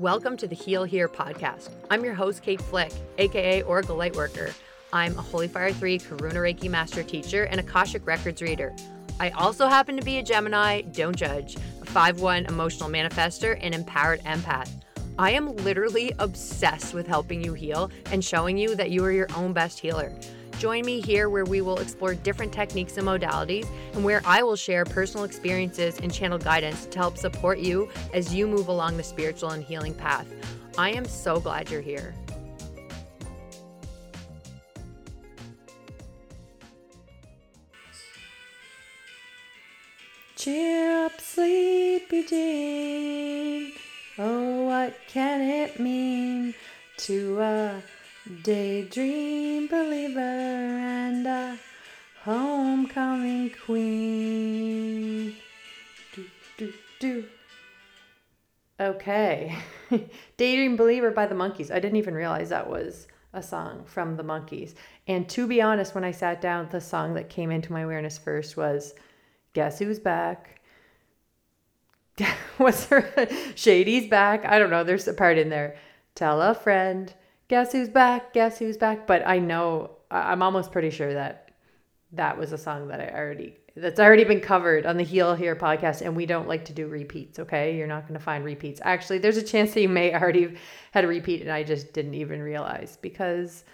Welcome to the Heal Here podcast. I'm your host, Kate Flick, aka Oracle Lightworker. I'm a Holy Fire 3 Karuna Reiki Master Teacher and Akashic Records reader. I also happen to be a Gemini, don't judge, a 5 1 emotional manifester, and empowered empath. I am literally obsessed with helping you heal and showing you that you are your own best healer. Join me here where we will explore different techniques and modalities, and where I will share personal experiences and channel guidance to help support you as you move along the spiritual and healing path. I am so glad you're here. Cheer up, sleepy Jean. Oh, what can it mean to a daydream believer and a homecoming queen. Do, do, do. Okay. Daydream Believer by the Monkees. I didn't even realize that was a song from the Monkees. And to be honest, when I sat down, the song that came into my awareness first was Guess Who's Back? What's there? Shady's back. I don't know. There's a part in there. Tell a friend guess who's back? Guess who's back? But I know I'm almost pretty sure that that was a song that I already that's already been covered on the Heal Here podcast, and we don't like to do repeats. Okay, you're not going to find repeats. Actually, there's a chance that you may already had a repeat, and I just didn't even realize because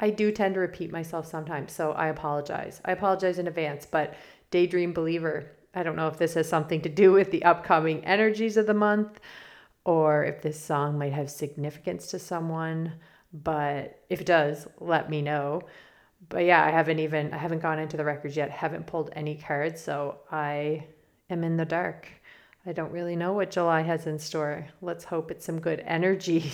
I do tend to repeat myself sometimes. So I apologize. I apologize in advance. But Daydream Believer, I don't know if this has something to do with the upcoming energies of the month, or if this song might have significance to someone but if it does, let me know. But yeah, I haven't even I haven't gone into the records yet. Haven't pulled any cards, so I am in the dark. I don't really know what July has in store. Let's hope it's some good energy.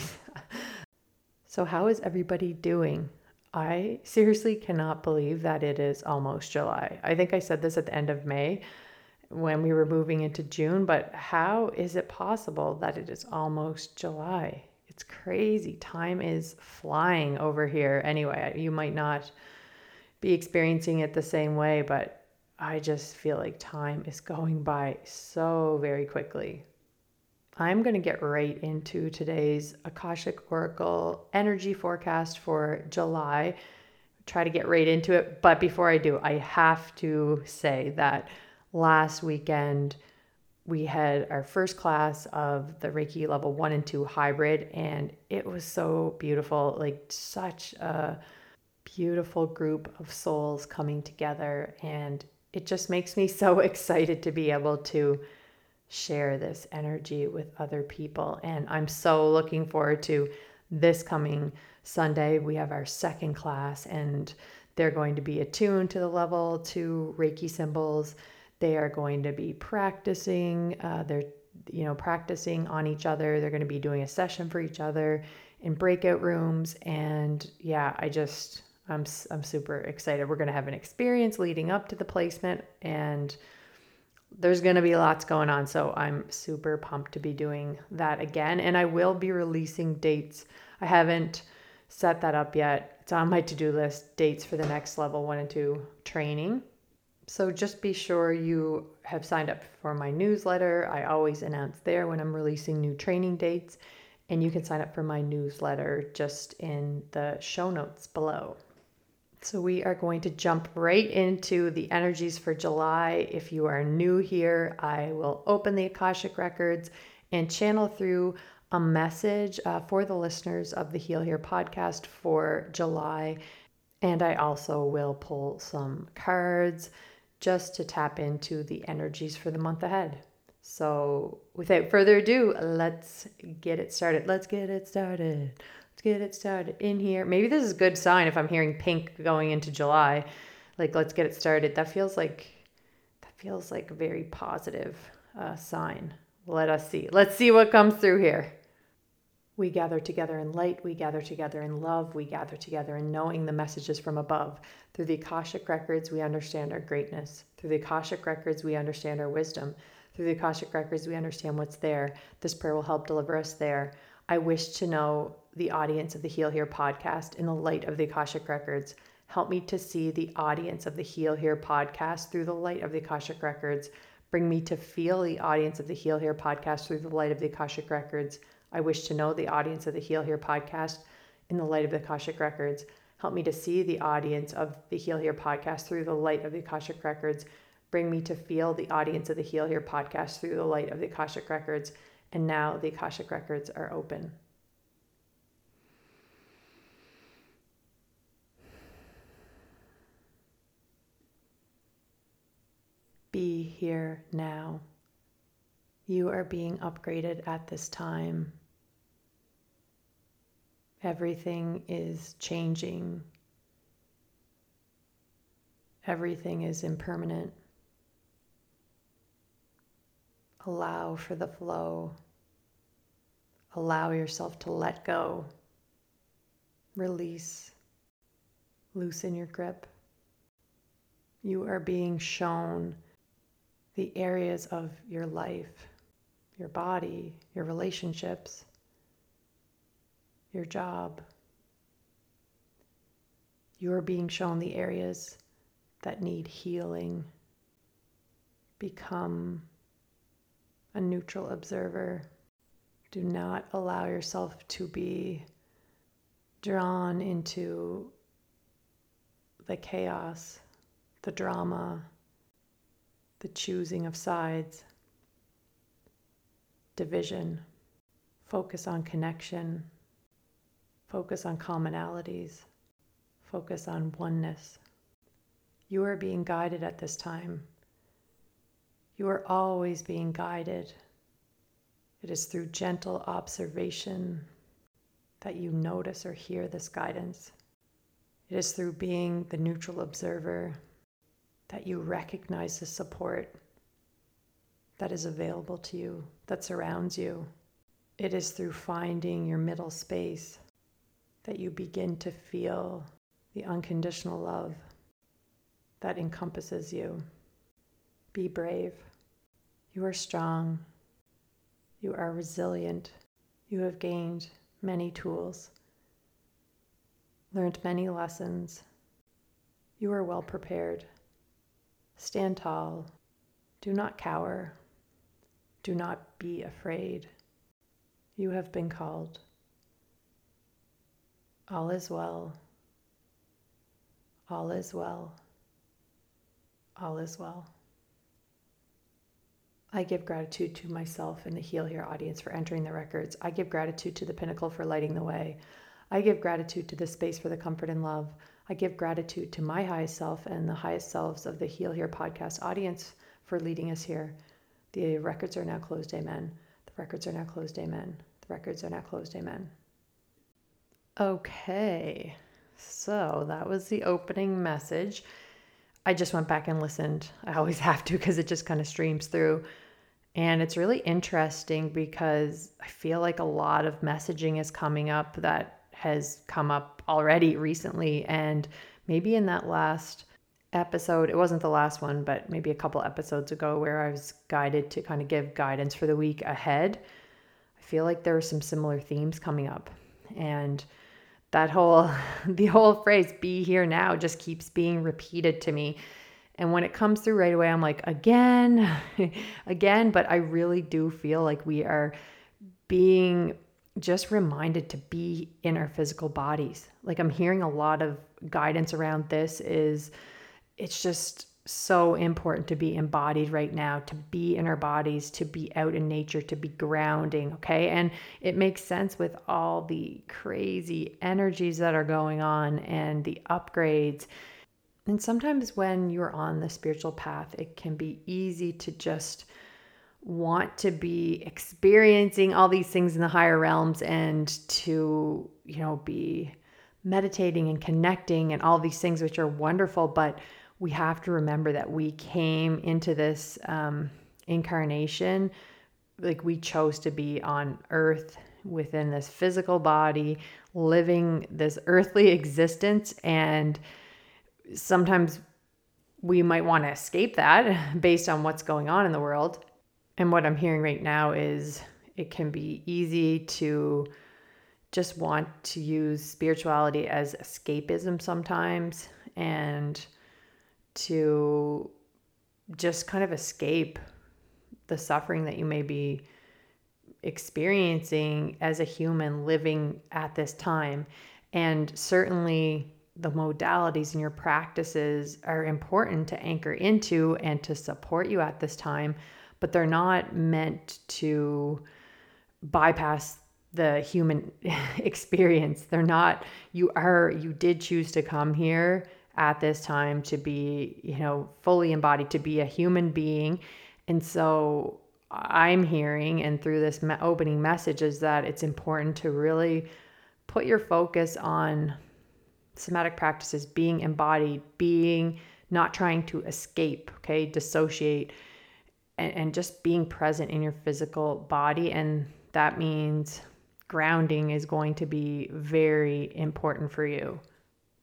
so how is everybody doing? I seriously cannot believe that it is almost July. I think I said this at the end of May when we were moving into June, but how is it possible that it is almost July? It's crazy. Time is flying over here. Anyway, you might not be experiencing it the same way, but I just feel like time is going by so very quickly. I'm going to get right into today's Akashic Oracle energy forecast for July. Try to get right into it. But before I do, I have to say that last weekend, we had our first class of the Reiki level one and two hybrid, and it was so beautiful like, such a beautiful group of souls coming together. And it just makes me so excited to be able to share this energy with other people. And I'm so looking forward to this coming Sunday. We have our second class, and they're going to be attuned to the level two Reiki symbols they are going to be practicing. Uh, they're you know practicing on each other. They're going to be doing a session for each other in breakout rooms. And yeah, I just I'm I'm super excited. We're going to have an experience leading up to the placement and there's going to be lots going on. So I'm super pumped to be doing that again. And I will be releasing dates. I haven't set that up yet. It's on my to do list dates for the next level one and two training. So just be sure you have signed up for my newsletter. I always announce there when I'm releasing new training dates, and you can sign up for my newsletter just in the show notes below. So, we are going to jump right into the energies for July. If you are new here, I will open the Akashic Records and channel through a message uh, for the listeners of the Heal Here podcast for July. And I also will pull some cards just to tap into the energies for the month ahead. So, without further ado, let's get it started. Let's get it started. Let's get it started in here. Maybe this is a good sign if I'm hearing pink going into July. Like, let's get it started. That feels like that feels like a very positive uh, sign. Let us see. Let's see what comes through here. We gather together in light, we gather together in love, we gather together in knowing the messages from above. Through the Akashic records, we understand our greatness. Through the Akashic records, we understand our wisdom. Through the Akashic records, we understand what's there. This prayer will help deliver us there. I wish to know the audience of the Heal Here podcast in the light of the Akashic records. Help me to see the audience of the Heal Here podcast through the light of the Akashic records. Bring me to feel the audience of the Heal Here podcast through the light of the Akashic records. I wish to know the audience of the Heal Here podcast in the light of the Akashic Records. Help me to see the audience of the Heal Here podcast through the light of the Akashic Records. Bring me to feel the audience of the Heal Here podcast through the light of the Akashic Records. And now the Akashic Records are open. Be here now. You are being upgraded at this time. Everything is changing. Everything is impermanent. Allow for the flow. Allow yourself to let go. Release. Loosen your grip. You are being shown the areas of your life, your body, your relationships, your job. You are being shown the areas that need healing. Become a neutral observer. Do not allow yourself to be drawn into the chaos, the drama, the choosing of sides, division. Focus on connection. Focus on commonalities. Focus on oneness. You are being guided at this time. You are always being guided. It is through gentle observation that you notice or hear this guidance. It is through being the neutral observer that you recognize the support that is available to you, that surrounds you. It is through finding your middle space that you begin to feel the unconditional love that encompasses you. Be brave. You are strong. You are resilient. You have gained many tools, learned many lessons. You are well prepared. Stand tall. Do not cower. Do not be afraid. You have been called. All is well. All is well. All is well. I give gratitude to myself and the Heal Here audience for entering the records. I give gratitude to the Pinnacle for lighting the way. I give gratitude to the space for the comfort and love. I give gratitude to my highest self and the highest selves of the Heal Here podcast audience for leading us here. The records are now closed, amen. The records are now closed, amen. The records are now closed, amen. Okay, so that was the opening message. I just went back and listened. I always have to because it just kind of streams through. And it's really interesting because I feel like a lot of messaging is coming up that has come up already recently. And maybe in that last episode, it wasn't the last one, but maybe a couple episodes ago where I was guided to kind of give guidance for the week ahead. I feel like there are some similar themes coming up. And that whole the whole phrase be here now just keeps being repeated to me. And when it comes through right away i'm like again again. But i really do feel like we are being just reminded to be in our physical bodies. Like i'm hearing a lot of guidance around this is it's just so important to be embodied right now, to be in our bodies, to be out in nature, to be grounding. Okay. And it makes sense with all the crazy energies that are going on and the upgrades. And sometimes when you're on the spiritual path, it can be easy to just want to be experiencing all these things in the higher realms and to, you know, be meditating and connecting and all these things, which are wonderful. But we have to remember that we came into this um, incarnation like we chose to be on earth within this physical body living this earthly existence and sometimes we might want to escape that based on what's going on in the world. And what i'm hearing right now is it can be easy to just want to use spirituality as escapism sometimes and to just kind of escape the suffering that you may be experiencing as a human living at this time. And certainly the modalities and your practices are important to anchor into and to support you at this time, but they're not meant to bypass the human experience. They're not, you are, you did choose to come here at this time to be, you know, fully embodied, to be a human being. And so I'm hearing, and through this opening message, is that it's important to really put your focus on somatic practices, being embodied, being not trying to escape, okay, dissociate, and, and just being present in your physical body. And that means grounding is going to be very important for you,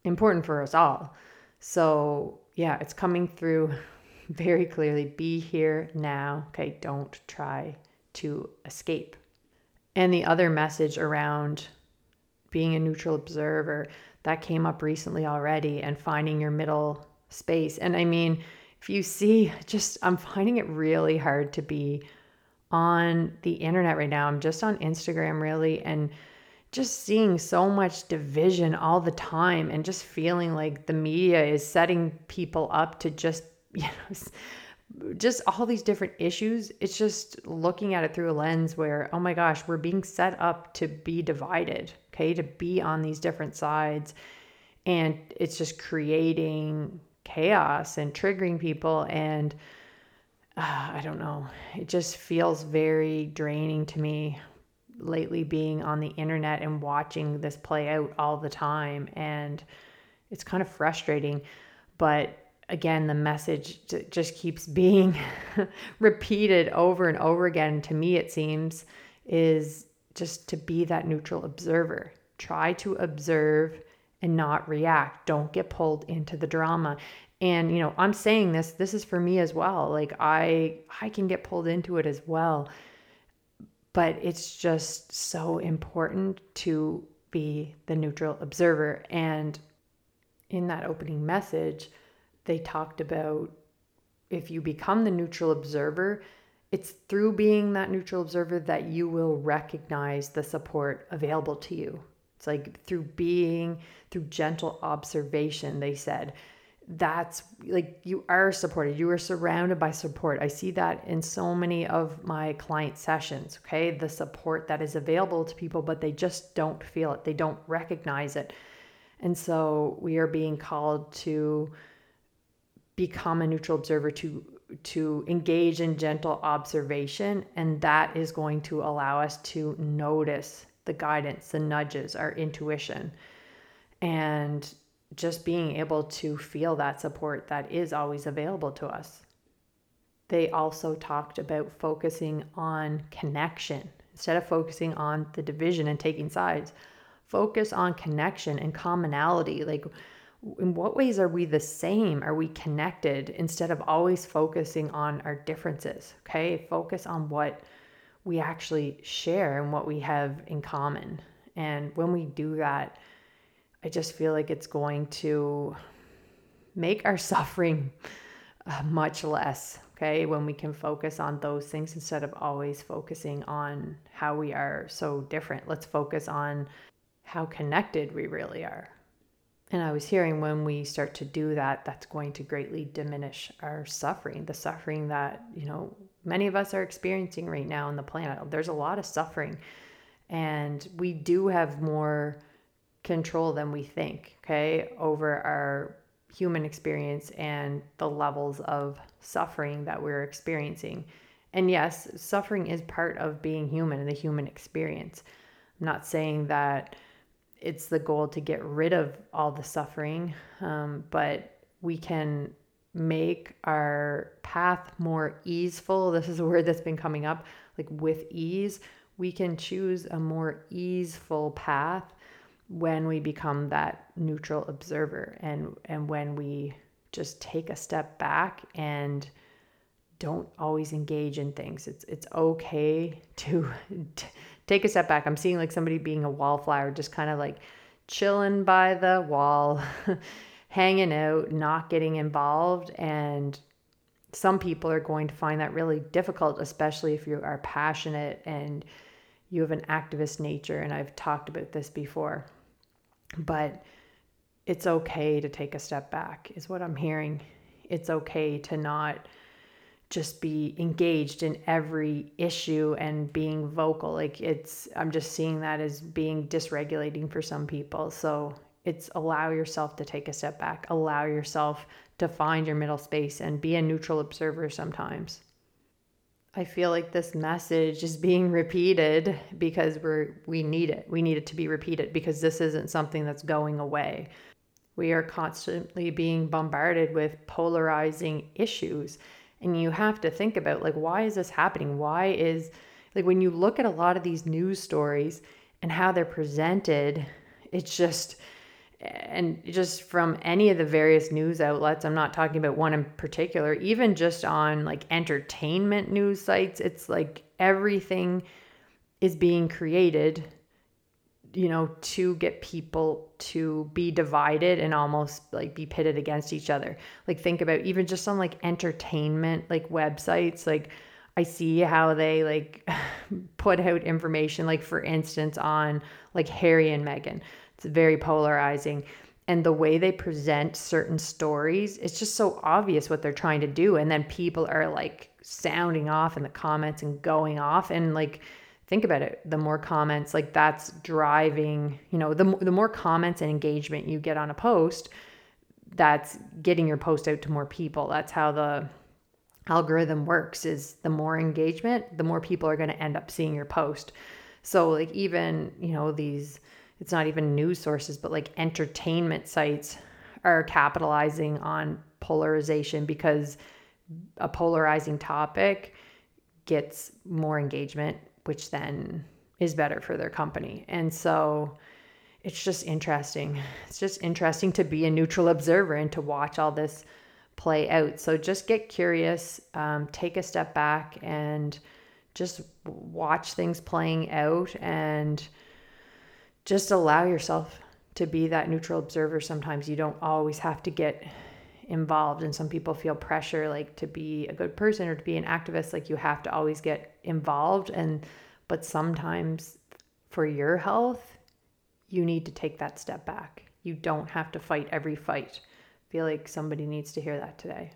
important for us all. So, yeah, it's coming through very clearly. Be here now, okay? Don't try to escape. And the other message around being a neutral observer that came up recently already and finding your middle space. And I mean, if you see, just I'm finding it really hard to be on the internet right now. I'm just on Instagram really and just seeing so much division all the time and just feeling like the media is setting people up to just, you know, just all these different issues. It's just looking at it through a lens where, oh my gosh, we're being set up to be divided, okay, to be on these different sides. And it's just creating chaos and triggering people. And uh, I don't know, it just feels very draining to me lately being on the internet and watching this play out all the time. And it's kind of frustrating. But again, the message just keeps being repeated over and over again. To me, it seems, is just to be that neutral observer. Try to observe and not react. Don't get pulled into the drama and you know i'm saying this this is for me as well like i i can get pulled into it as well but it's just so important to be the neutral observer. And in that opening message they talked about if you become the neutral observer it's through being that neutral observer that you will recognize the support available to you. It's like through being through gentle observation they said that's like you are supported. You are surrounded by support. I see that in so many of my client sessions okay? The support that is available to people but they just don't feel it. They don't recognize it. And so we are being called to become a neutral observer to to engage in gentle observation and that is going to allow us to notice the guidance the nudges our intuition. And just being able to feel that support that is always available to us. They also talked about focusing on connection instead of focusing on the division and taking sides. Focus on connection and commonality. Like, in what ways are we the same? Are we connected instead of always focusing on our differences? Okay, focus on what we actually share and what we have in common. And when we do that, I just feel like it's going to make our suffering uh, much less, okay, when we can focus on those things instead of always focusing on how we are so different. Let's focus on how connected we really are. And I was hearing when we start to do that, that's going to greatly diminish our suffering, the suffering that, you know, many of us are experiencing right now on the planet. There's a lot of suffering. And we do have more control than we think, okay, over our human experience and the levels of suffering that we're experiencing. And yes, suffering is part of being human and the human experience. I'm not saying that it's the goal to get rid of all the suffering, um, but we can make our path more easeful. This is a word that's been coming up, like with ease. We can choose a more easeful path when we become that neutral observer and and when we just take a step back and don't always engage in things it's it's okay to t- take a step back i'm seeing like somebody being a wallflower just kind of like chilling by the wall hanging out not getting involved and some people are going to find that really difficult, especially if you are passionate and you have an activist nature. And I've talked about this before. But it's okay to take a step back, is what I'm hearing. It's okay to not just be engaged in every issue and being vocal. Like it's, I'm just seeing that as being dysregulating for some people. So it's allow yourself to take a step back, allow yourself to find your middle space and be a neutral observer sometimes. I feel like this message is being repeated because we're we need it. We need it to be repeated because this isn't something that's going away. We are constantly being bombarded with polarizing issues and you have to think about like why is this happening? Why is like when you look at a lot of these news stories and how they're presented, it's just and just from any of the various news outlets i'm not talking about one in particular even just on like entertainment news sites it's like everything is being created you know to get people to be divided and almost like be pitted against each other. Like think about even just on like entertainment like websites like i see how they like put out information like for instance on like harry and meghan it's very polarizing. And the way they present certain stories, it's just so obvious what they're trying to do. And then people are like sounding off in the comments and going off. And like, think about it the more comments, like that's driving, you know, the, the more comments and engagement you get on a post, that's getting your post out to more people. That's how the algorithm works is the more engagement, the more people are going to end up seeing your post. So like even, you know, these it's not even news sources, but like entertainment sites are capitalizing on polarization because a polarizing topic gets more engagement, which then is better for their company. And so it's just interesting. It's just interesting to be a neutral observer and to watch all this play out. So just get curious, um, take a step back, and just watch things playing out and just allow yourself to be that neutral observer sometimes. You don't always have to get involved and some people feel pressure like to be a good person or to be an activist. Like you have to always get involved and but sometimes for your health you need to take that step back. You don't have to fight every fight. I feel like somebody needs to hear that today.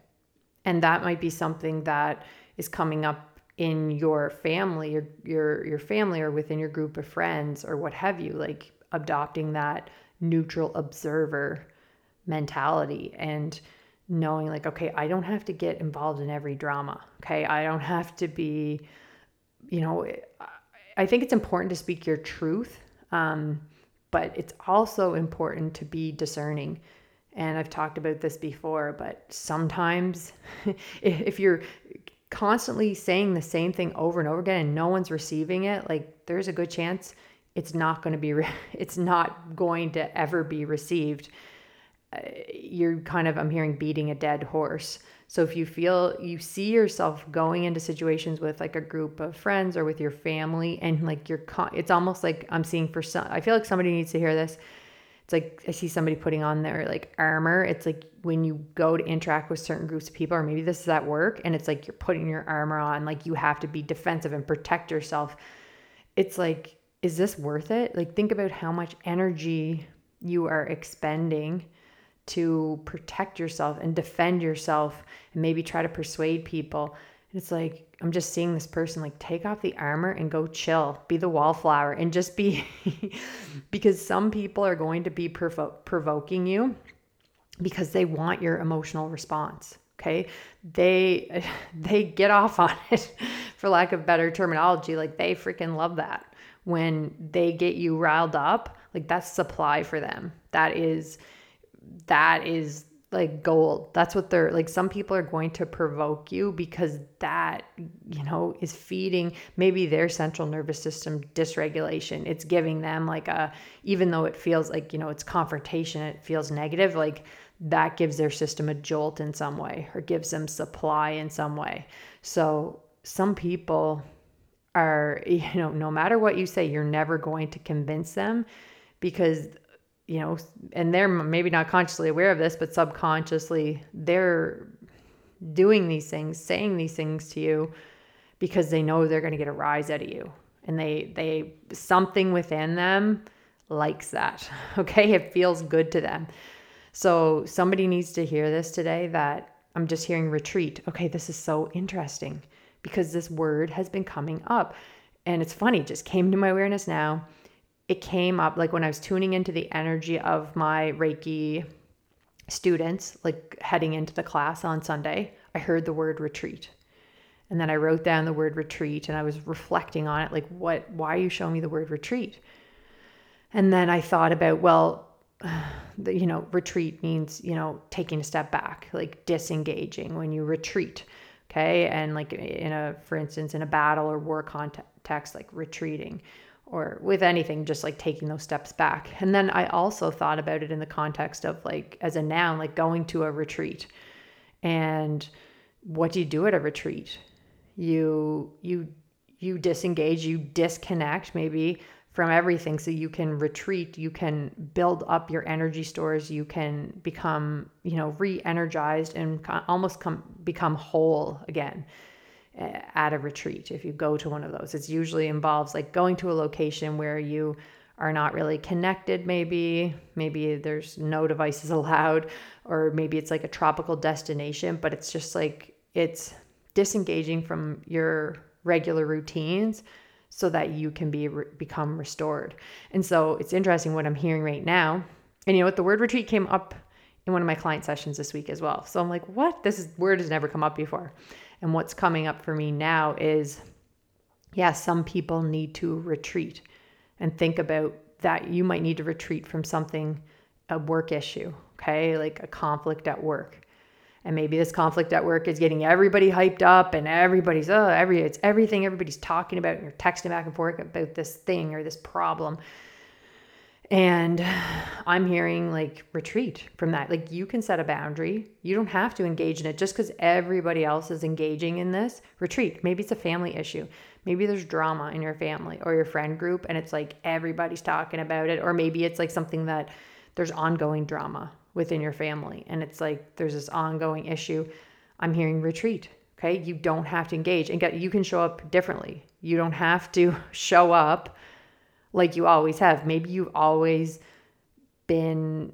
And that might be something that is coming up in your family your your your family or within your group of friends or what have you like adopting that neutral observer mentality and knowing like okay I don't have to get involved in every drama okay? I don't have to be you know I think it's important to speak your truth um, but it's also important to be discerning. And I've talked about this before, but sometimes if you're constantly saying the same thing over and over again and no one's receiving it, like there's a good chance it's not going to be re- it's not going to ever be received. Uh, you're kind of I'm hearing beating a dead horse. So if you feel you see yourself going into situations with like a group of friends or with your family and like you're con- it's almost like I'm seeing for some I feel like somebody needs to hear this it's like I see somebody putting on their like armor. It's like when you go to interact with certain groups of people, or maybe this is at work, and it's like you're putting your armor on, like you have to be defensive and protect yourself. It's like, is this worth it? Like, think about how much energy you are expending to protect yourself and defend yourself and maybe try to persuade people. And it's like, I'm just seeing this person like take off the armor and go chill, be the wallflower, and just be because some people are going to be provo- provoking you because they want your emotional response. Okay, they they get off on it, for lack of better terminology. Like they freaking love that when they get you riled up. Like that's supply for them. That is that is like gold. That's what they're like. Some people are going to provoke you because that, you know, is feeding maybe their central nervous system dysregulation. It's giving them like a, even though it feels like, you know, it's confrontation, it feels negative, like that gives their system a jolt in some way or gives them supply in some way. So some people are, you know, no matter what you say, you're never going to convince them because you know, and they're maybe not consciously aware of this, but subconsciously they're doing these things, saying these things to you because they know they're going to get a rise out of you. And they they something within them likes that. Okay? It feels good to them. So somebody needs to hear this today that I'm just hearing retreat. Okay, this is so interesting because this word has been coming up. And it's funny, just came to my awareness now. It came up like when I was tuning into the energy of my Reiki students, like heading into the class on Sunday, I heard the word retreat. And then I wrote down the word retreat and I was reflecting on it like, what, why are you showing me the word retreat? And then I thought about, well, the, you know, retreat means, you know, taking a step back, like disengaging when you retreat. Okay. And like in a, for instance, in a battle or war context, like retreating or with anything, just like taking those steps back. And then I also thought about it in the context of like, as a noun, like going to a retreat. And what do you do at a retreat? You, you, you disengage, you disconnect maybe from everything so you can retreat you can build up your energy stores you can become you know re-energized and almost come become whole again at a retreat if you go to one of those it usually involves like going to a location where you are not really connected maybe maybe there's no devices allowed or maybe it's like a tropical destination but it's just like it's disengaging from your regular routines so that you can be become restored. And so it's interesting what I'm hearing right now. And you know what? The word retreat came up in one of my client sessions this week as well. So I'm like, what? This is, word has never come up before. And what's coming up for me now is, yeah, some people need to retreat and think about that you might need to retreat from something, a work issue, okay, like a conflict at work. And maybe this conflict at work is getting everybody hyped up and everybody's oh every it's everything everybody's talking about and you're texting back and forth about this thing or this problem and i'm hearing like retreat from that. Like you can set a boundary. You don't have to engage in it. Just because everybody else is engaging in this retreat. Maybe it's a family issue. Maybe there's drama in your family or your friend group and it's like everybody's talking about it. Or maybe it's like something that there's ongoing drama within your family and it's like there's this ongoing issue. I'm hearing retreat okay? You don't have to engage. And get you can show up differently. You don't have to show up like you always have. Maybe you've always been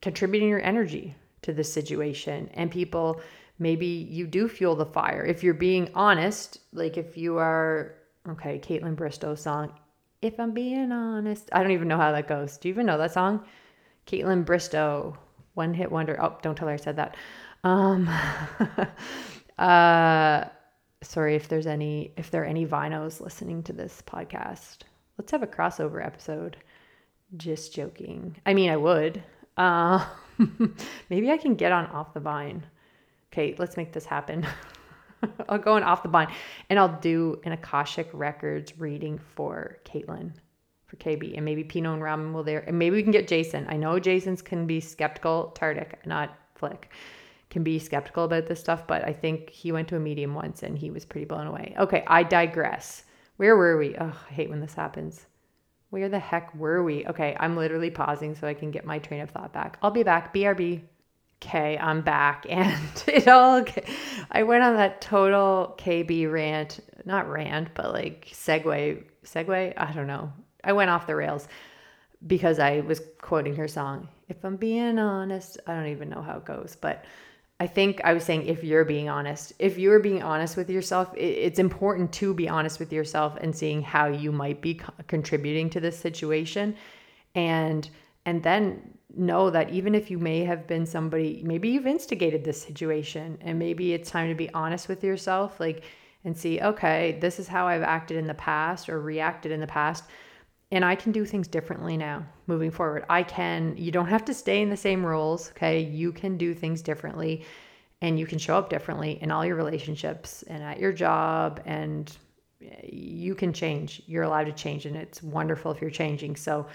contributing your energy to the situation. And people maybe you do fuel the fire. If you're being honest like if you are okay Kaitlyn Bristowe song if i'm being honest. I don't even know how that goes. Do you even know that song? Kaitlyn bristow one hit wonder. Oh, don't tell her I said that. Um, uh, sorry if there's any if there are any vinos listening to this podcast. Let's have a crossover episode. Just joking. I mean, I would. Uh, maybe I can get on off the vine. Okay, let's make this happen. I'll go on off the vine and I'll do an Akashic Records reading for Kaitlyn for KB, and maybe Pinot and Ramen will there, and maybe we can get Jason. I know Jason's can be skeptical. Tartick not Flick, can be skeptical about this stuff, but I think he went to a medium once and he was pretty blown away. Okay, I digress. Where were we? Oh, I hate when this happens. Where the heck were we? Okay, I'm literally pausing so I can get my train of thought back. I'll be back. BRB. Okay, I'm back. And it all, I went on that total KB rant, not rant, but like segue, segue, I don't know. I went off the rails because I was quoting her song. If I'm being honest, I don't even know how it goes, but I think I was saying if you're being honest, if you're being honest with yourself, it's important to be honest with yourself and seeing how you might be contributing to this situation. And and then know that even if you may have been somebody maybe you've instigated this situation and maybe it's time to be honest with yourself like and see okay, this is how I've acted in the past or reacted in the past and I can do things differently now moving forward. I can, you don't have to stay in the same roles, okay? You can do things differently and you can show up differently in all your relationships and at your job and eh, you can change. You're allowed to change and it's wonderful if you're changing. So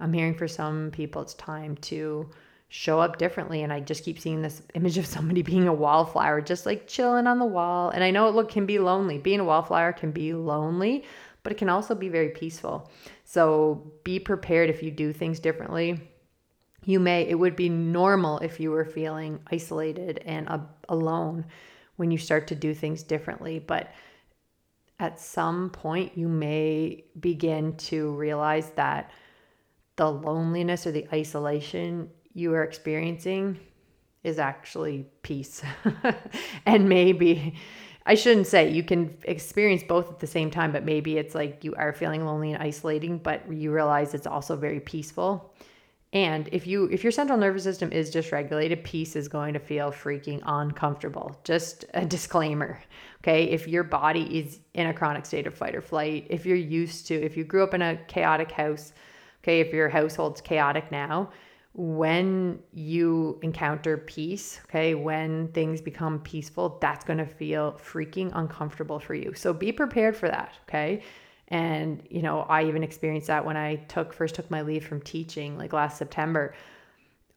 I'm hearing for some people it's time to show up differently and I just keep seeing this image of somebody being a wallflower just like chilling on the wall. And I know it look can be lonely. Being a wallflower can be lonely, but it can also be very peaceful. So be prepared if you do things differently. you may, it would be normal if you were feeling isolated and uh, alone when you start to do things differently. But at some point, you may begin to realize that the loneliness or the isolation you are experiencing is actually peace. and maybe I shouldn't say you can experience both at the same time, but maybe it's like you are feeling lonely and isolating, but you realize it's also very peaceful. And if you if your central nervous system is dysregulated, peace is going to feel freaking uncomfortable. Just a disclaimer. Okay? If your body is in a chronic state of fight or flight, if you're used to if you grew up in a chaotic house, okay, if your household's chaotic now, when you encounter peace, okay, when things become peaceful, that's going to feel freaking uncomfortable for you. So be prepared for that, okay? And, you know, I even experienced that when I took first took my leave from teaching like last September.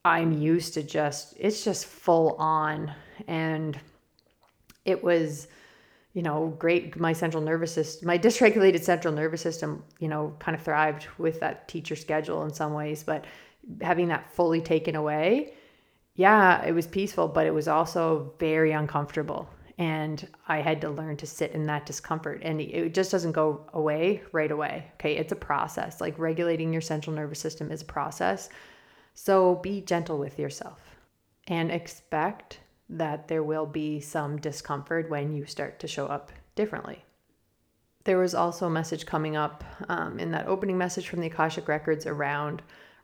I'm used to just it's just full on and it was you know great my central nervous system my dysregulated central nervous system you know kind of thrived with that teacher schedule in some ways but having that fully taken away yeah it was peaceful but it was also very uncomfortable and I had to learn to sit in that discomfort. And it just doesn't go away right away. Okay. It's a process. Like regulating your central nervous system is a process. So be gentle with yourself and expect that there will be some discomfort when you start to show up differently. There was also a message coming up um, in that opening message from the Akashic Records around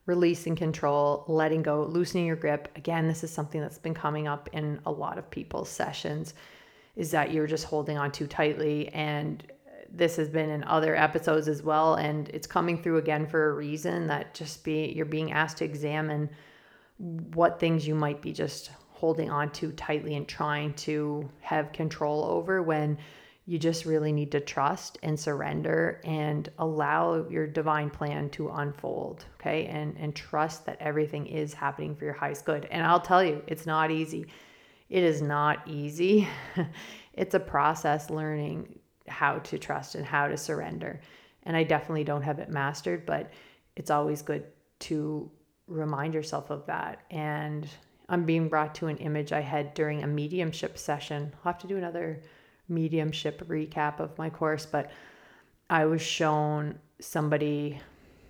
releasing control, letting go, loosening your grip. Again, this is something that's been coming up in a lot of people's sessions is that you're just holding on too tightly and this has been in other episodes as well and it's coming through again for a reason that just be you're being asked to examine what things you might be just holding on too tightly and trying to have control over when you just really need to trust and surrender and allow your divine plan to unfold okay and and trust that everything is happening for your highest good and i'll tell you it's not easy it is not easy. it's a process learning how to trust and how to surrender. And I definitely don't have it mastered, but it's always good to remind yourself of that. And I'm being brought to an image I had during a mediumship session. I'll have to do another mediumship recap of my course, but I was shown somebody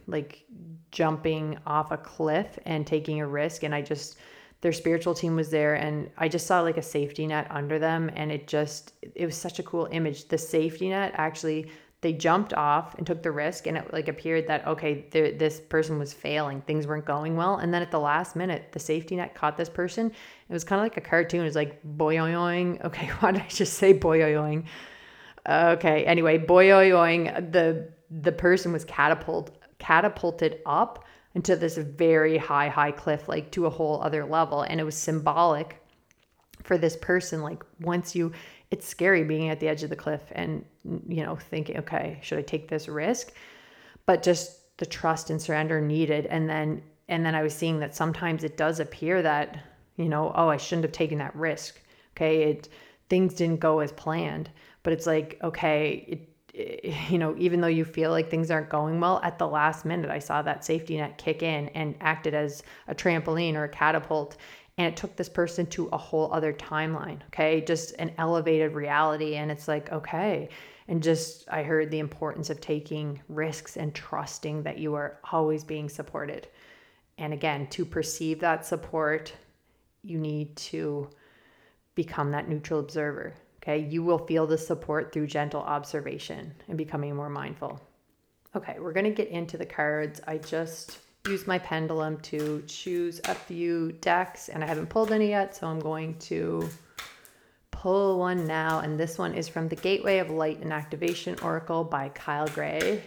like jumping off a cliff and taking a risk. And I just, their spiritual team was there and I just saw like a safety net under them and it just it was such a cool image. The safety net actually they jumped off and took the risk and it like appeared that okay this person was failing things weren't going well and then at the last minute the safety net caught this person it was kind of like a cartoon it was like boyoing okay why did i just say boyoing okay anyway boyoing the the person was catapult catapulted up into this very high, high cliff, like to a whole other level. And it was symbolic for this person. Like, once you, it's scary being at the edge of the cliff and, you know, thinking, okay, should I take this risk? But just the trust and surrender needed. And then, and then I was seeing that sometimes it does appear that, you know, oh, I shouldn't have taken that risk. Okay. It, things didn't go as planned, but it's like, okay, it, you know, even though you feel like things aren't going well, at the last minute, I saw that safety net kick in and acted as a trampoline or a catapult. And it took this person to a whole other timeline, okay? Just an elevated reality. And it's like, okay. And just, I heard the importance of taking risks and trusting that you are always being supported. And again, to perceive that support, you need to become that neutral observer Okay, you will feel the support through gentle observation and becoming more mindful. Okay, we're going to get into the cards. I just used my pendulum to choose a few decks and I haven't pulled any yet, so I'm going to pull one now. And this one is from the Gateway of Light and Activation Oracle by Kyle Gray.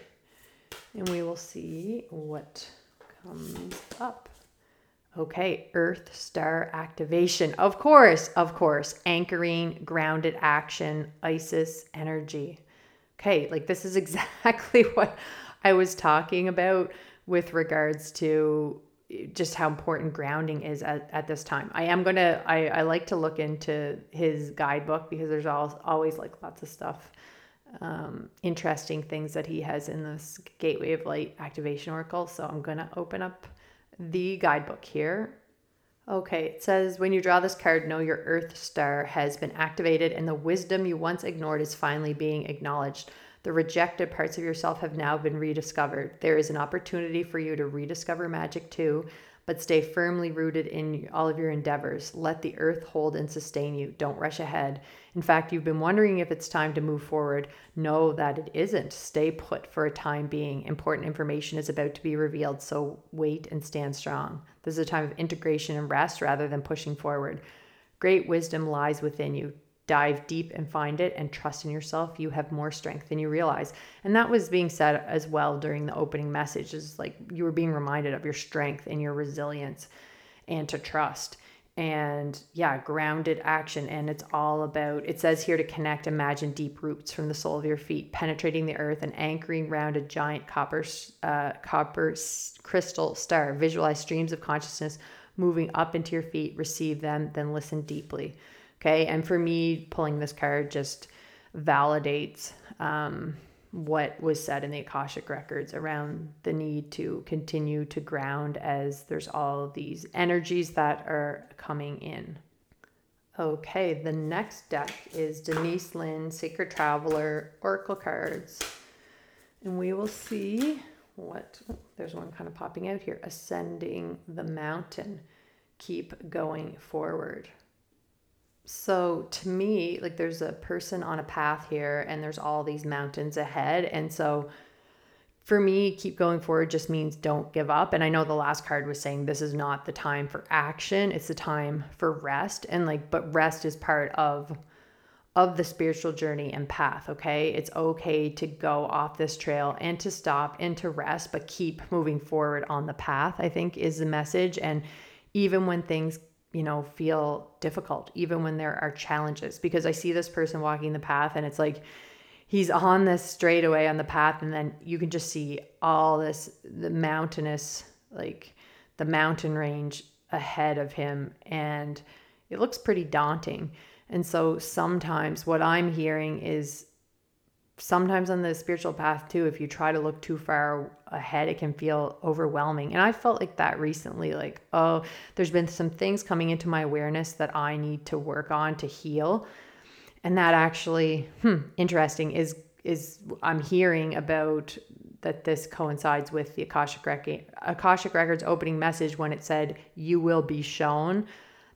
And we will see what comes up. Okay, Earth Star activation. Of course, of course, anchoring, grounded action, Isis energy. Okay, like this is exactly what I was talking about with regards to just how important grounding is at, at this time. I am gonna I, I like to look into his guidebook because there's all, always like lots of stuff, um, interesting things that he has in this Gateway of Light activation oracle. So I'm gonna open up the guidebook here. Okay, it says when you draw this card, know your Earth star has been activated and the wisdom you once ignored is finally being acknowledged. The rejected parts of yourself have now been rediscovered. There is an opportunity for you to rediscover magic too, but stay firmly rooted in all of your endeavors. Let the earth hold and sustain you. Don't rush ahead. In fact, you've been wondering if it's time to move forward. Know that it isn't. Stay put for a time being. Important information is about to be revealed, so wait and stand strong. This is a time of integration and rest rather than pushing forward. Great wisdom lies within you dive deep and find it and trust in yourself, you have more strength than you realize. And that was being said as well during the opening message is like you were being reminded of your strength and your resilience and to trust. And yeah, grounded action. And it's all about, it says here to connect, imagine deep roots from the sole of your feet, penetrating the earth and anchoring around a giant copper, uh, copper crystal star. Visualize streams of consciousness moving up into your feet, receive them, then listen deeply. Okay. And for me, pulling this card just validates um, what was said in the Akashic records around the need to continue to ground as there's all these energies that are coming in. Okay, the next deck is Denise Linn, Sacred Traveler, Oracle cards. And we will see what, there's one kind of popping out here Ascending the Mountain. Keep going forward. So to me, like there's a person on a path here and there's all these mountains ahead. And so for me, keep going forward just means don't give up. And I know the last card was saying this is not the time for action, it's the time for rest. And like, but rest is part of of the spiritual journey and path, okay? It's okay to go off this trail and to stop and to rest, but keep moving forward on the path, I think is the message. And even when things you know, feel difficult, even when there are challenges. Because I see this person walking the path and it's like he's on this straightaway on the path, and then you can just see all this, the mountainous, like the mountain range ahead of him. And it looks pretty daunting. And so sometimes what I'm hearing is sometimes on the spiritual path too if you try to look too far ahead it can feel overwhelming. And i felt like that recently like oh there's been some things coming into my awareness that i need to work on to heal. And that actually hmm, interesting is is i'm hearing about that this coincides with the akashic, Rec- akashic records opening message when it said you will be shown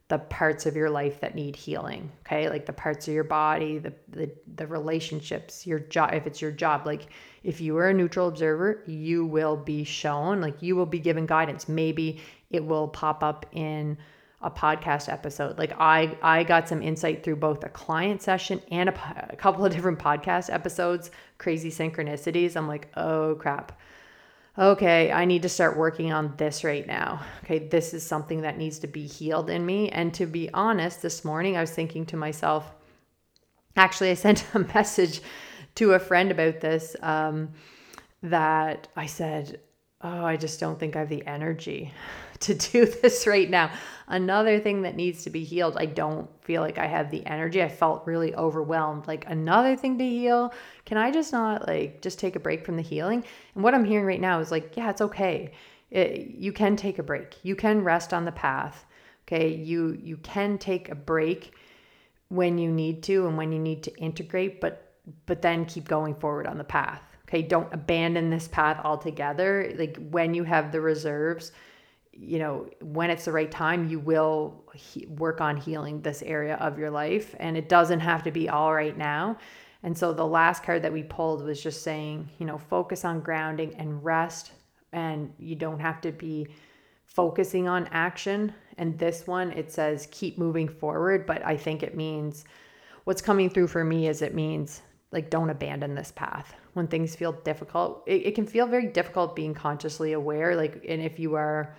the parts of your life that need healing okay? Like the parts of your body the the, the relationships your job if it's your job like if you are a neutral observer you will be shown like you will be given guidance. Maybe it will pop up in a podcast episode. Like i i got some insight through both a client session and a, a couple of different podcast episodes crazy synchronicities. I'm like oh crap okay, I need to start working on this right now. Okay, this is something that needs to be healed in me. And to be honest, this morning I was thinking to myself, actually, I sent a message to a friend about this um, that I said, oh, I just don't think I have the energy to do this right now. Another thing that needs to be healed, I don't feel like I have the energy. I felt really overwhelmed. Like another thing to heal, can I just not like just take a break from the healing? And what I'm hearing right now is like, yeah, it's okay. It, you can take a break. You can rest on the path. Okay? You you can take a break when you need to and when you need to integrate, but but then keep going forward on the path. Okay? Don't abandon this path altogether. Like when you have the reserves, you know, when it's the right time, you will he- work on healing this area of your life. And it doesn't have to be all right now. And so the last card that we pulled was just saying, you know, focus on grounding and rest. And you don't have to be focusing on action. And this one, it says keep moving forward. But I think it means what's coming through for me is it means like don't abandon this path when things feel difficult. It, it can feel very difficult being consciously aware. Like, and if you are,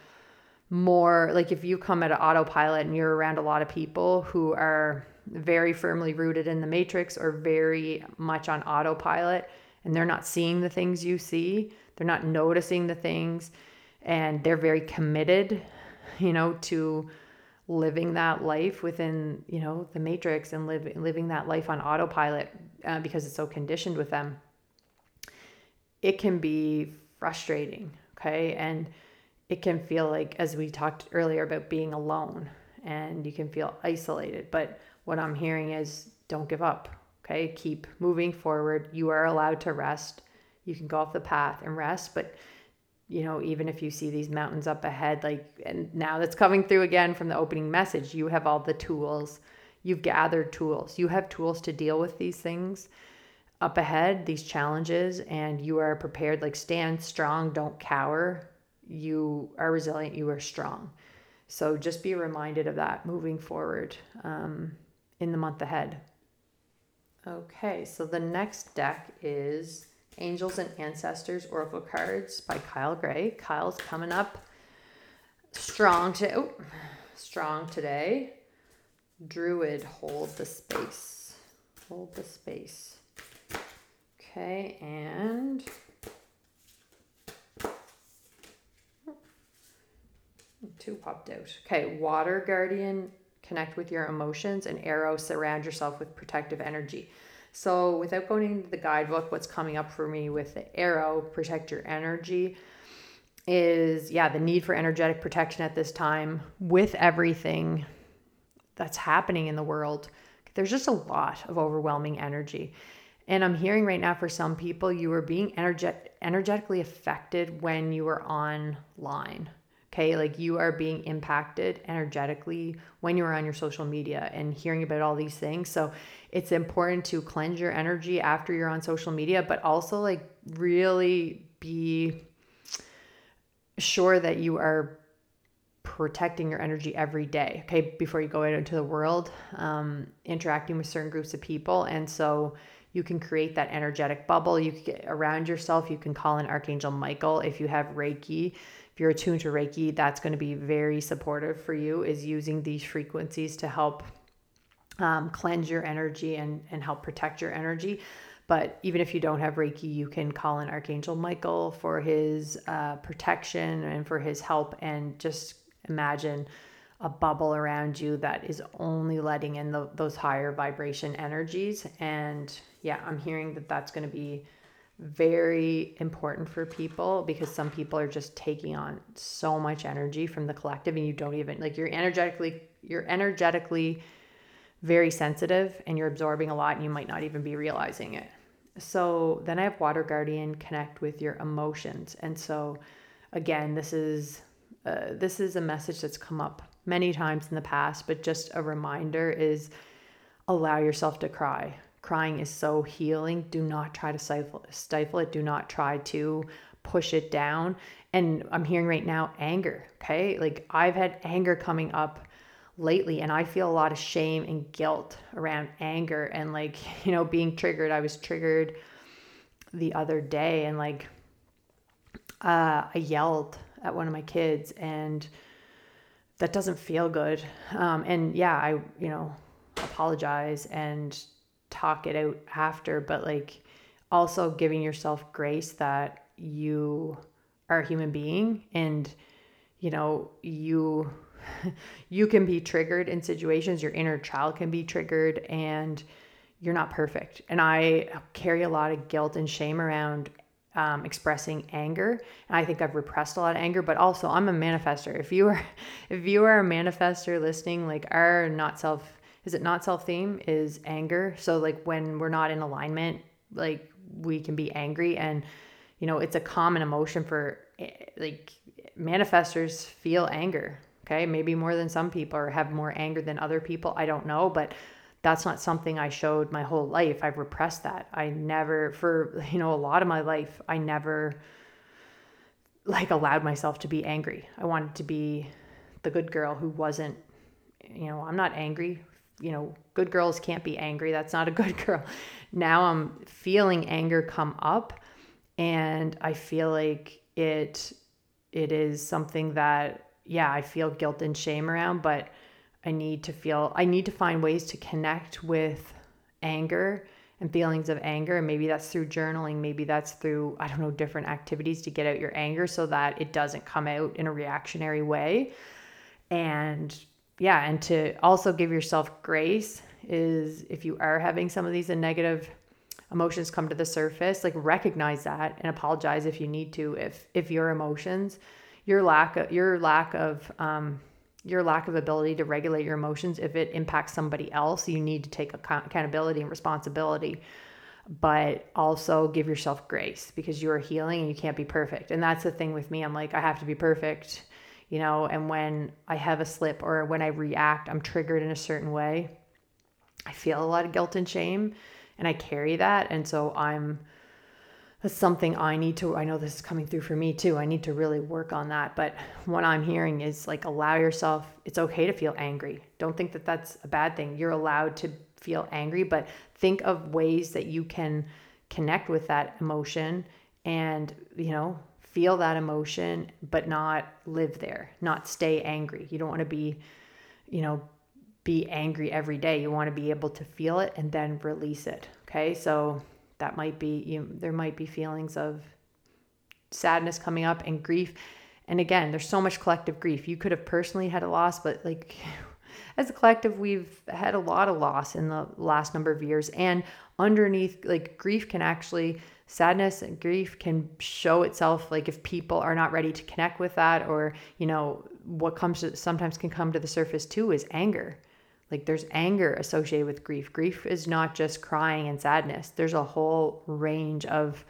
more like if you come at an autopilot and you're around a lot of people who are very firmly rooted in the matrix or very much on autopilot and they're not seeing the things you see they're not noticing the things and they're very committed you know to living that life within you know the matrix and live, living that life on autopilot uh, because it's so conditioned with them it can be frustrating okay? And it can feel like, as we talked earlier about being alone and you can feel isolated. But what I'm hearing is don't give up. Okay. Keep moving forward. You are allowed to rest. You can go off the path and rest. But, you know, even if you see these mountains up ahead, like, and now that's coming through again from the opening message, you have all the tools. You've gathered tools. You have tools to deal with these things up ahead, these challenges, and you are prepared. Like, stand strong, don't cower. You are resilient, you are strong. So just be reminded of that moving forward um, in the month ahead. Okay, so the next deck is Angels and Ancestors Oracle Cards by Kyle Gray. Kyle's coming up strong to oh, strong today. Druid, hold the space. Hold the space. Okay, and two popped out. Okay, Water Guardian, connect with your emotions, and Arrow, surround yourself with protective energy. So, without going into the guidebook, what's coming up for me with the Arrow, protect your energy, is yeah, the need for energetic protection at this time with everything that's happening in the world. There's just a lot of overwhelming energy. And I'm hearing right now for some people, you are being energet- energetically affected when you are online. Okay, like you are being impacted energetically when you're on your social media and hearing about all these things. So it's important to cleanse your energy after you're on social media, but also like really be sure that you are protecting your energy every day, okay, before you go out into the world, um, interacting with certain groups of people. And so you can create that energetic bubble. You can get around yourself. You can call in Archangel Michael if you have Reiki if you're attuned to Reiki, that's going to be very supportive for you, is using these frequencies to help um, cleanse your energy and, and help protect your energy. But even if you don't have Reiki, you can call in Archangel Michael for his uh, protection and for his help. And just imagine a bubble around you that is only letting in the, those higher vibration energies. And yeah, I'm hearing that that's going to be very important for people because some people are just taking on so much energy from the collective and you don't even like you're energetically you're energetically very sensitive and you're absorbing a lot and you might not even be realizing it. So then I have water guardian connect with your emotions. And so again, this is uh, this is a message that's come up many times in the past, but just a reminder is allow yourself to cry Crying is so healing. Do not try to stifle, it. Do not try to push it down. And I'm hearing right now anger. Okay. Like I've had anger coming up lately and I feel a lot of shame and guilt around anger and like, you know, being triggered. I was triggered the other day and like uh, I yelled at one of my kids and that doesn't feel good. Um, and yeah, I, you know, apologize and talk it out after, but like also giving yourself grace that you are a human being and you know, you you can be triggered in situations, your inner child can be triggered and you're not perfect. And I carry a lot of guilt and shame around um, expressing anger and i think i've repressed a lot of anger but also i'm a manifestor if you are if you are a manifestor listening like our not self is it not self theme is anger. So like when we're not in alignment like we can be angry and you know it's a common emotion for eh, like manifestors feel anger okay? Maybe more than some people or have more anger than other people. I don't know but that's not something i showed my whole life. I've repressed that. I never for you know a lot of my life i never like allowed myself to be angry. I wanted to be the good girl who wasn't you know i'm not angry you know, good girls can't be angry. That's not a good girl. Now I'm feeling anger come up and I feel like it it is something that yeah, I feel guilt and shame around, but I need to feel I need to find ways to connect with anger and feelings of anger and maybe that's through journaling, maybe that's through I don't know different activities to get out your anger so that it doesn't come out in a reactionary way. And yeah, and to also give yourself grace is if you are having some of these negative emotions come to the surface, like recognize that and apologize if you need to if if your emotions your lack of your lack of um, your lack of ability to regulate your emotions if it impacts somebody else you need to take accountability and responsibility. But also give yourself grace because you are healing and you can't be perfect. And that's the thing with me. I'm like i have to be perfect you know and when i have a slip or when i react i'm triggered in a certain way i feel a lot of guilt and shame and i carry that and so i'm that's something I need to, I know this is coming through for me too. I need to really work on that. But what I'm hearing is like, allow yourself, it's okay to feel angry. Don't think that that's a bad thing. You're allowed to feel angry, but think of ways that you can connect with that emotion and, you know, feel that emotion, but not live there, not stay angry. You don't want to be, you know, be angry every day. You want to be able to feel it and then release it. Okay. So, that might be you there might be feelings of sadness coming up and grief and again there's so much collective grief you could have personally had a loss but like as a collective we've had a lot of loss in the last number of years and underneath like grief can actually sadness and grief can show itself like if people are not ready to connect with that or you know what comes to sometimes can come to the surface too is anger like there's anger associated with grief. Grief is not just crying and sadness. There's a whole range of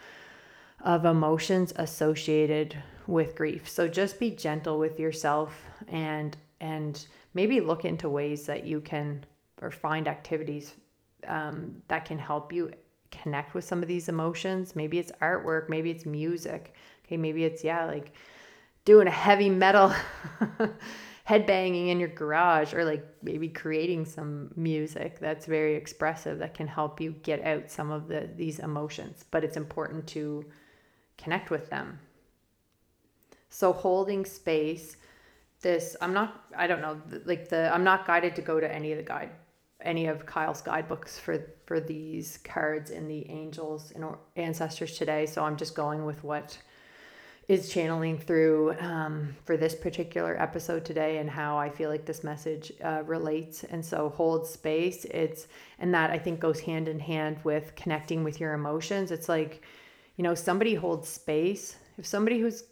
of emotions associated with grief. So just be gentle with yourself and and maybe look into ways that you can or find activities um, that can help you connect with some of these emotions. Maybe it's artwork, maybe it's music. Okay, maybe it's yeah, like doing a heavy metal headbanging in your garage or like maybe creating some music that's very expressive that can help you get out some of the these emotions but it's important to connect with them so holding space this i'm not i don't know like the i'm not guided to go to any of the guide any of kyle's guidebooks for for these cards in the angels and ancestors today so i'm just going with what is channeling through um, for this particular episode today and how I feel like this message uh, relates. And so hold space. It's, and that I think goes hand in hand with connecting with your emotions. It's like, you know, somebody holds space. If somebody who's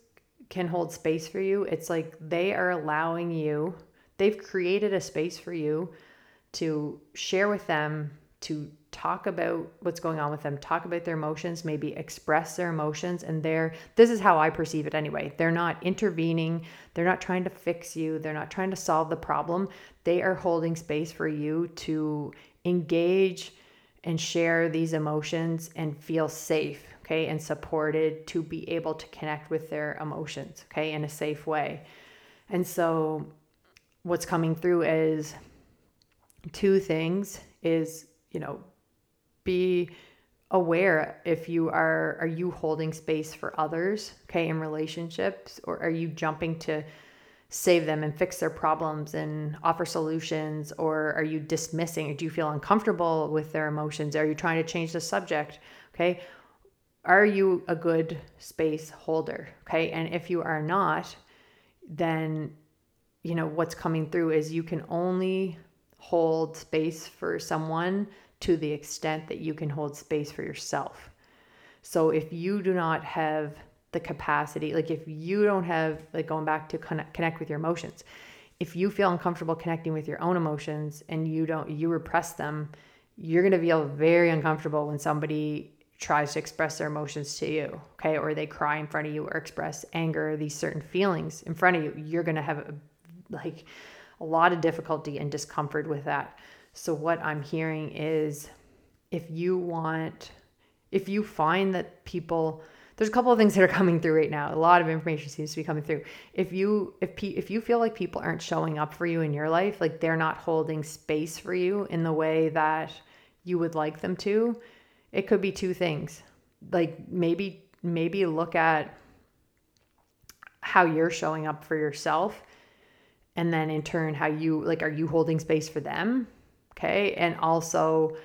can hold space for you, it's like they are allowing you, they've created a space for you to share with them, to talk about what's going on with them talk about their emotions maybe express their emotions. And they're this is how i perceive it anyway. They're not intervening. They're not trying to fix you. They're not trying to solve the problem. They are holding space for you to engage and share these emotions and feel safe okay and supported to be able to connect with their emotions okay in a safe way. And so what's coming through is two things is you know be aware if you are are you holding space for others okay in relationships or are you jumping to save them and fix their problems and offer solutions or are you dismissing? Or do you feel uncomfortable with their emotions? Are you trying to change the subject okay? Are you a good space holder okay? And if you are not then you know what's coming through is you can only hold space for someone to the extent that you can hold space for yourself. So if you do not have the capacity, like if you don't have, like going back to connect, connect with your emotions, if you feel uncomfortable connecting with your own emotions and you don't, you repress them, you're going to feel very uncomfortable when somebody tries to express their emotions to you, okay, or they cry in front of you or express anger, these certain feelings in front of you, you're going to have a, like a lot of difficulty and discomfort with that. So, what I'm hearing is if you want, if you find that people, there's a couple of things that are coming through right now. A lot of information seems to be coming through. If you if pe- if you feel like people aren't showing up for you in your life, like they're not holding space for you in the way that you would like them to, it could be two things. Like maybe maybe look at how you're showing up for yourself and then in turn how you like are you holding space for them Okay. And also,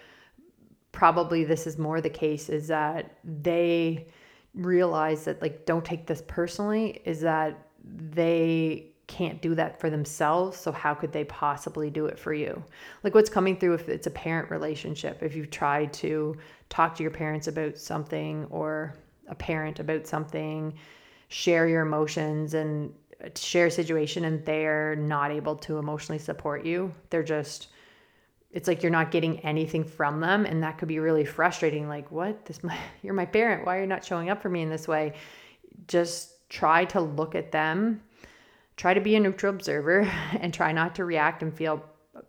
probably this is more the case is that they realize that, like, don't take this personally, is that they can't do that for themselves. So, how could they possibly do it for you? Like, what's coming through if it's a parent relationship, if you've tried to talk to your parents about something or a parent about something, share your emotions and share a situation and they're not able to emotionally support you. They're just it's like you're not getting anything from them. And that could be really frustrating. Like what? This my, you're my parent. Why are you not showing up for me in this way? Just try to look at them. Try to be a neutral observer and try not to react and feel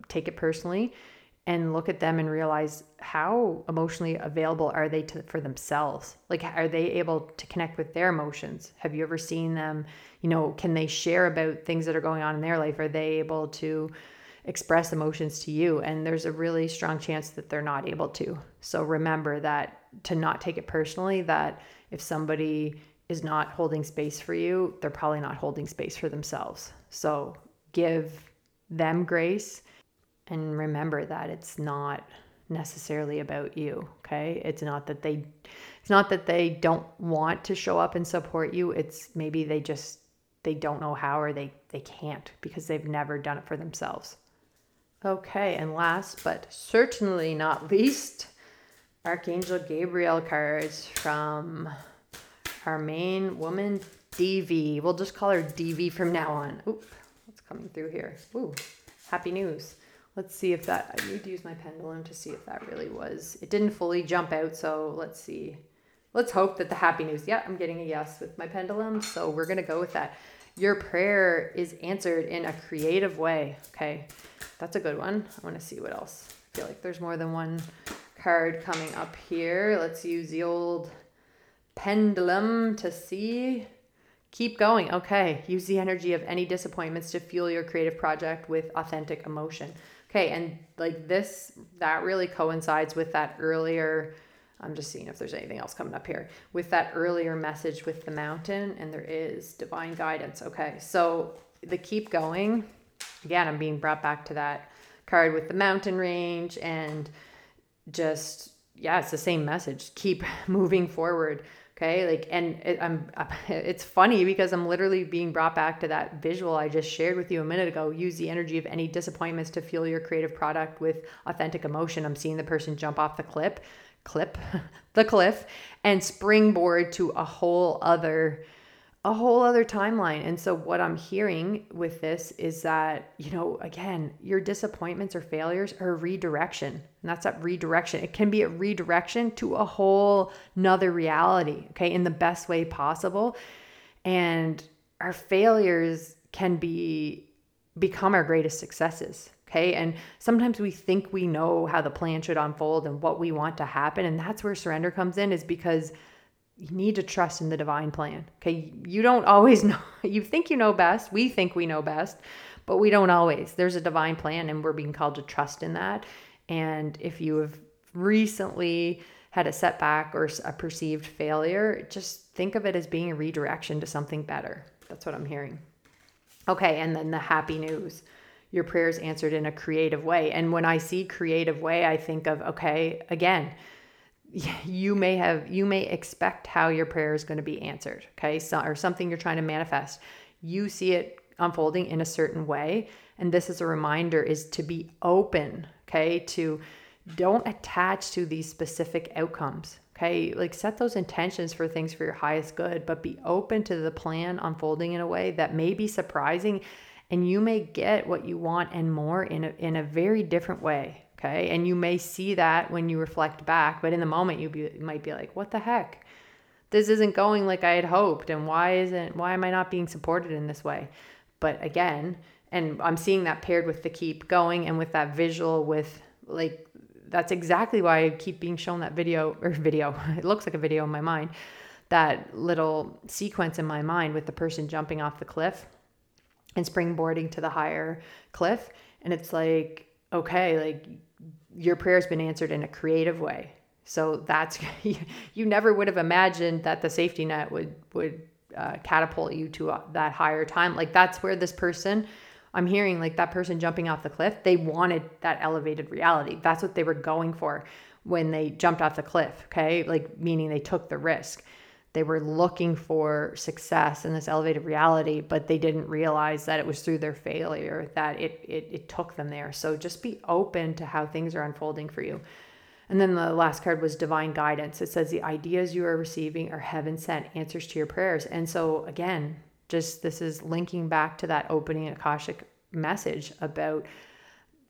take it personally and look at them and realize how emotionally available are they to, for themselves? Like are they able to connect with their emotions? Have you ever seen them you know can they share about things that are going on in their life? Are they able to express emotions to you? And there's a really strong chance that they're not able to. So remember that to not take it personally that if somebody is not holding space for you they're probably not holding space for themselves. So give them grace and remember that it's not necessarily about you okay? It's not that they it's not that they don't want to show up and support you. It's maybe they just they don't know how or they they can't because they've never done it for themselves. Okay and last but certainly not least archangel gabriel cards from our main woman dv we'll just call her dv from now on. Oop what's coming through here? Ooh happy news Let's see if that, I need to use my pendulum to see if that really was, it didn't fully jump out. So let's see. Let's hope that the happy news, yeah, I'm getting a yes with my pendulum. So we're going to go with that. Your prayer is answered in a creative way. Okay. That's a good one. I want to see what else. I feel like there's more than one card coming up here. Let's use the old pendulum to see. Keep going. Okay. Use the energy of any disappointments to fuel your creative project with authentic emotion. Okay, and like this, that really coincides with that earlier. I'm just seeing if there's anything else coming up here with that earlier message with the mountain, and there is divine guidance. Okay, so the keep going. Again, I'm being brought back to that card with the mountain range and just yeah, it's the same message. Keep moving forward. Okay, like, and it, I'm, it's funny because I'm literally being brought back to that visual I just shared with you a minute ago. Use the energy of any disappointments to fuel your creative product with authentic emotion. I'm seeing the person jump off the clip, clip, the cliff, and springboard to a whole other a whole other timeline. And so, what I'm hearing with this is that, you know, again, your disappointments or failures are redirection. And that's that redirection. It can be a redirection to a whole nother reality, okay, in the best way possible. And our failures can be become our greatest successes. Okay. And sometimes we think we know how the plan should unfold and what we want to happen. And that's where surrender comes in, is because you need to trust in the divine plan. Okay. You don't always know. You think you know best. We think we know best, but we don't always. There's a divine plan, and we're being called to trust in that. And if you have recently had a setback or a perceived failure, just think of it as being a redirection to something better. That's what I'm hearing. Okay. And then the happy news your prayers answered in a creative way. And when I see creative way, I think of, okay, again, you may have you may expect how your prayer is going to be answered okay? So, or something you're trying to manifest. You see it unfolding in a certain way and this is a reminder is to be open okay? To don't attach to these specific outcomes okay? Like set those intentions for things for your highest good but be open to the plan unfolding in a way that may be surprising and you may get what you want and more in a, in a very different way Okay. And you may see that when you reflect back, but in the moment you, you might be like, what the heck? This isn't going like I had hoped. And why isn't, why am I not being supported in this way? But again, and I'm seeing that paired with the keep going and with that visual with like, that's exactly why I keep being shown that video or video. It looks like a video in my mind. That little sequence in my mind with the person jumping off the cliff and springboarding to the higher cliff. And it's like, okay, like your prayer's been answered in a creative way. So that's you never would have imagined that the safety net would would uh, catapult you to uh, that higher time. Like that's where this person, I'm hearing like that person jumping off the cliff. They wanted that elevated reality. That's what they were going for when they jumped off the cliff. Okay, like meaning they took the risk they were looking for success in this elevated reality, but they didn't realize that it was through their failure that it, it, it took them there. So just be open to how things are unfolding for you. And then the last card was divine guidance. It says the ideas you are receiving are heaven sent answers to your prayers. And so again, just this is linking back to that opening Akashic message about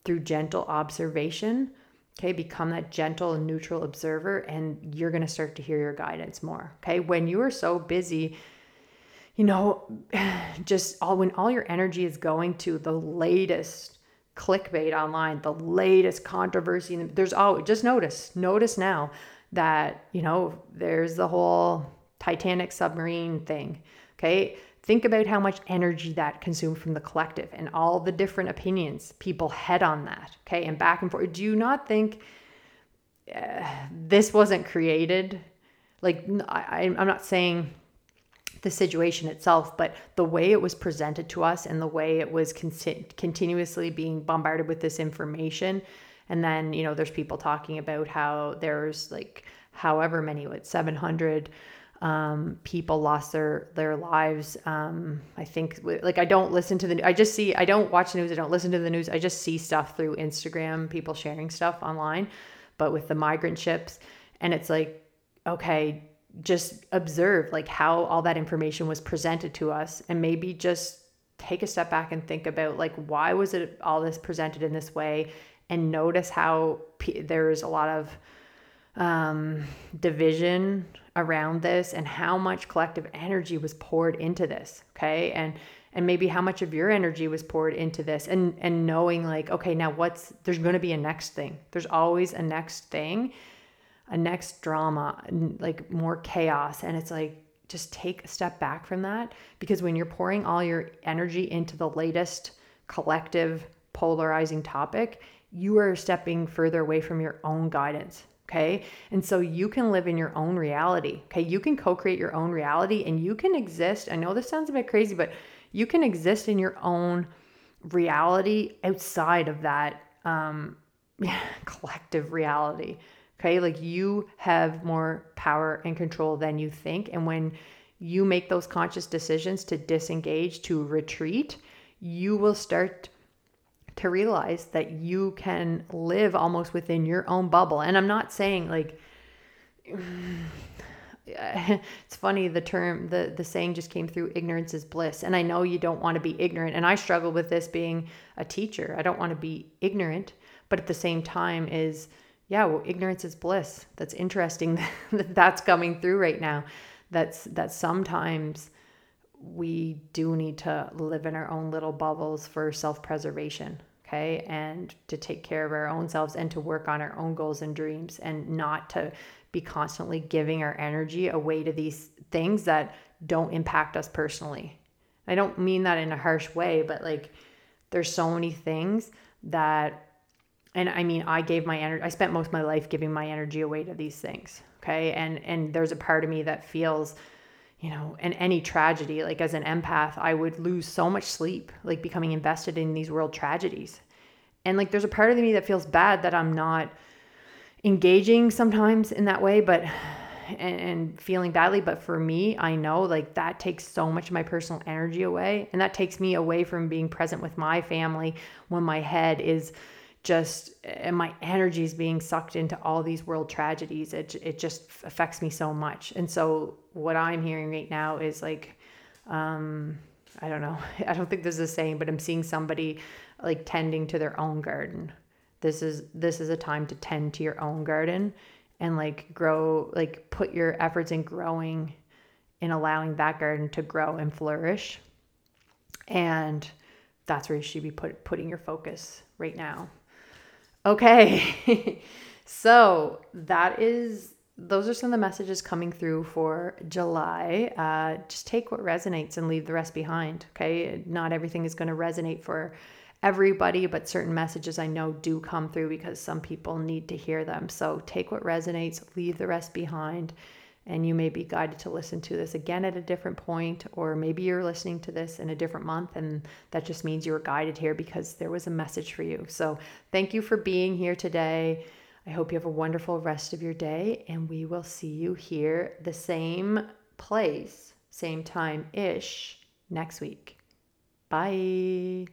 through gentle observation. Okay, become that gentle and neutral observer, and you're going to start to hear your guidance more. Okay, when you are so busy, you know, just all when all your energy is going to the latest clickbait online, the latest controversy, there's always just notice, notice now that, you know, there's the whole Titanic submarine thing. Okay. Think about how much energy that consumed from the collective and all the different opinions people had on that. Okay. And back and forth. Do you not think uh, this wasn't created? Like, I, I'm not saying the situation itself, but the way it was presented to us and the way it was con- continuously being bombarded with this information. And then, you know, there's people talking about how there's like however many, what, 700 um, people lost their their lives. Um, I think like I don't listen to the I just see I don't watch the news. I don't listen to the news. I just see stuff through Instagram, people sharing stuff online. But with the migrant ships, and it's like, okay, just observe like how all that information was presented to us, and maybe just take a step back and think about like why was it all this presented in this way, and notice how p- there's a lot of um, division around this and how much collective energy was poured into this okay? And and maybe how much of your energy was poured into this and and knowing like okay now what's there's going to be a next thing. There's always a next thing a next drama like more chaos. And it's like just take a step back from that because when you're pouring all your energy into the latest collective polarizing topic you are stepping further away from your own guidance Okay. And so you can live in your own reality. Okay. You can co create your own reality and you can exist. I know this sounds a bit crazy, but you can exist in your own reality outside of that um, collective reality. Okay. Like you have more power and control than you think. And when you make those conscious decisions to disengage, to retreat, you will start to realize that you can live almost within your own bubble. And I'm not saying like it's funny the term the the saying just came through ignorance is bliss. And i know you don't want to be ignorant. And i struggle with this being a teacher. I don't want to be ignorant. But at the same time is yeah well ignorance is bliss. That's interesting that that's coming through right now. That's that sometimes we do need to live in our own little bubbles for self-preservation okay? And to take care of our own selves and to work on our own goals and dreams and not to be constantly giving our energy away to these things that don't impact us personally. I don't mean that in a harsh way but like there's so many things that and i mean i gave my energy i spent most of my life giving my energy away to these things okay? And and there's a part of me that feels you know, and any tragedy, like as an empath, I would lose so much sleep, like becoming invested in these world tragedies. And like there's a part of me that feels bad that I'm not engaging sometimes in that way, but and, and feeling badly. But for me, I know like that takes so much of my personal energy away. And that takes me away from being present with my family when my head is just and my energy is being sucked into all these world tragedies. It, it just affects me so much. And so what i'm hearing right now is like um i don't know. I don't think this is a saying but i'm seeing somebody like tending to their own garden. This is this is a time to tend to your own garden and like grow like put your efforts in growing in allowing that garden to grow and flourish. And that's where you should be put, putting your focus right now Okay. so that is those are some of the messages coming through for July. Uh, just take what resonates and leave the rest behind. Okay. Not everything is going to resonate for everybody, but certain messages I know do come through because some people need to hear them. So take what resonates, leave the rest behind and you may be guided to listen to this again at a different point or maybe you're listening to this in a different month and that just means you were guided here because there was a message for you. So thank you for being here today. I hope you have a wonderful rest of your day and we will see you here the same place same time ish next week. Bye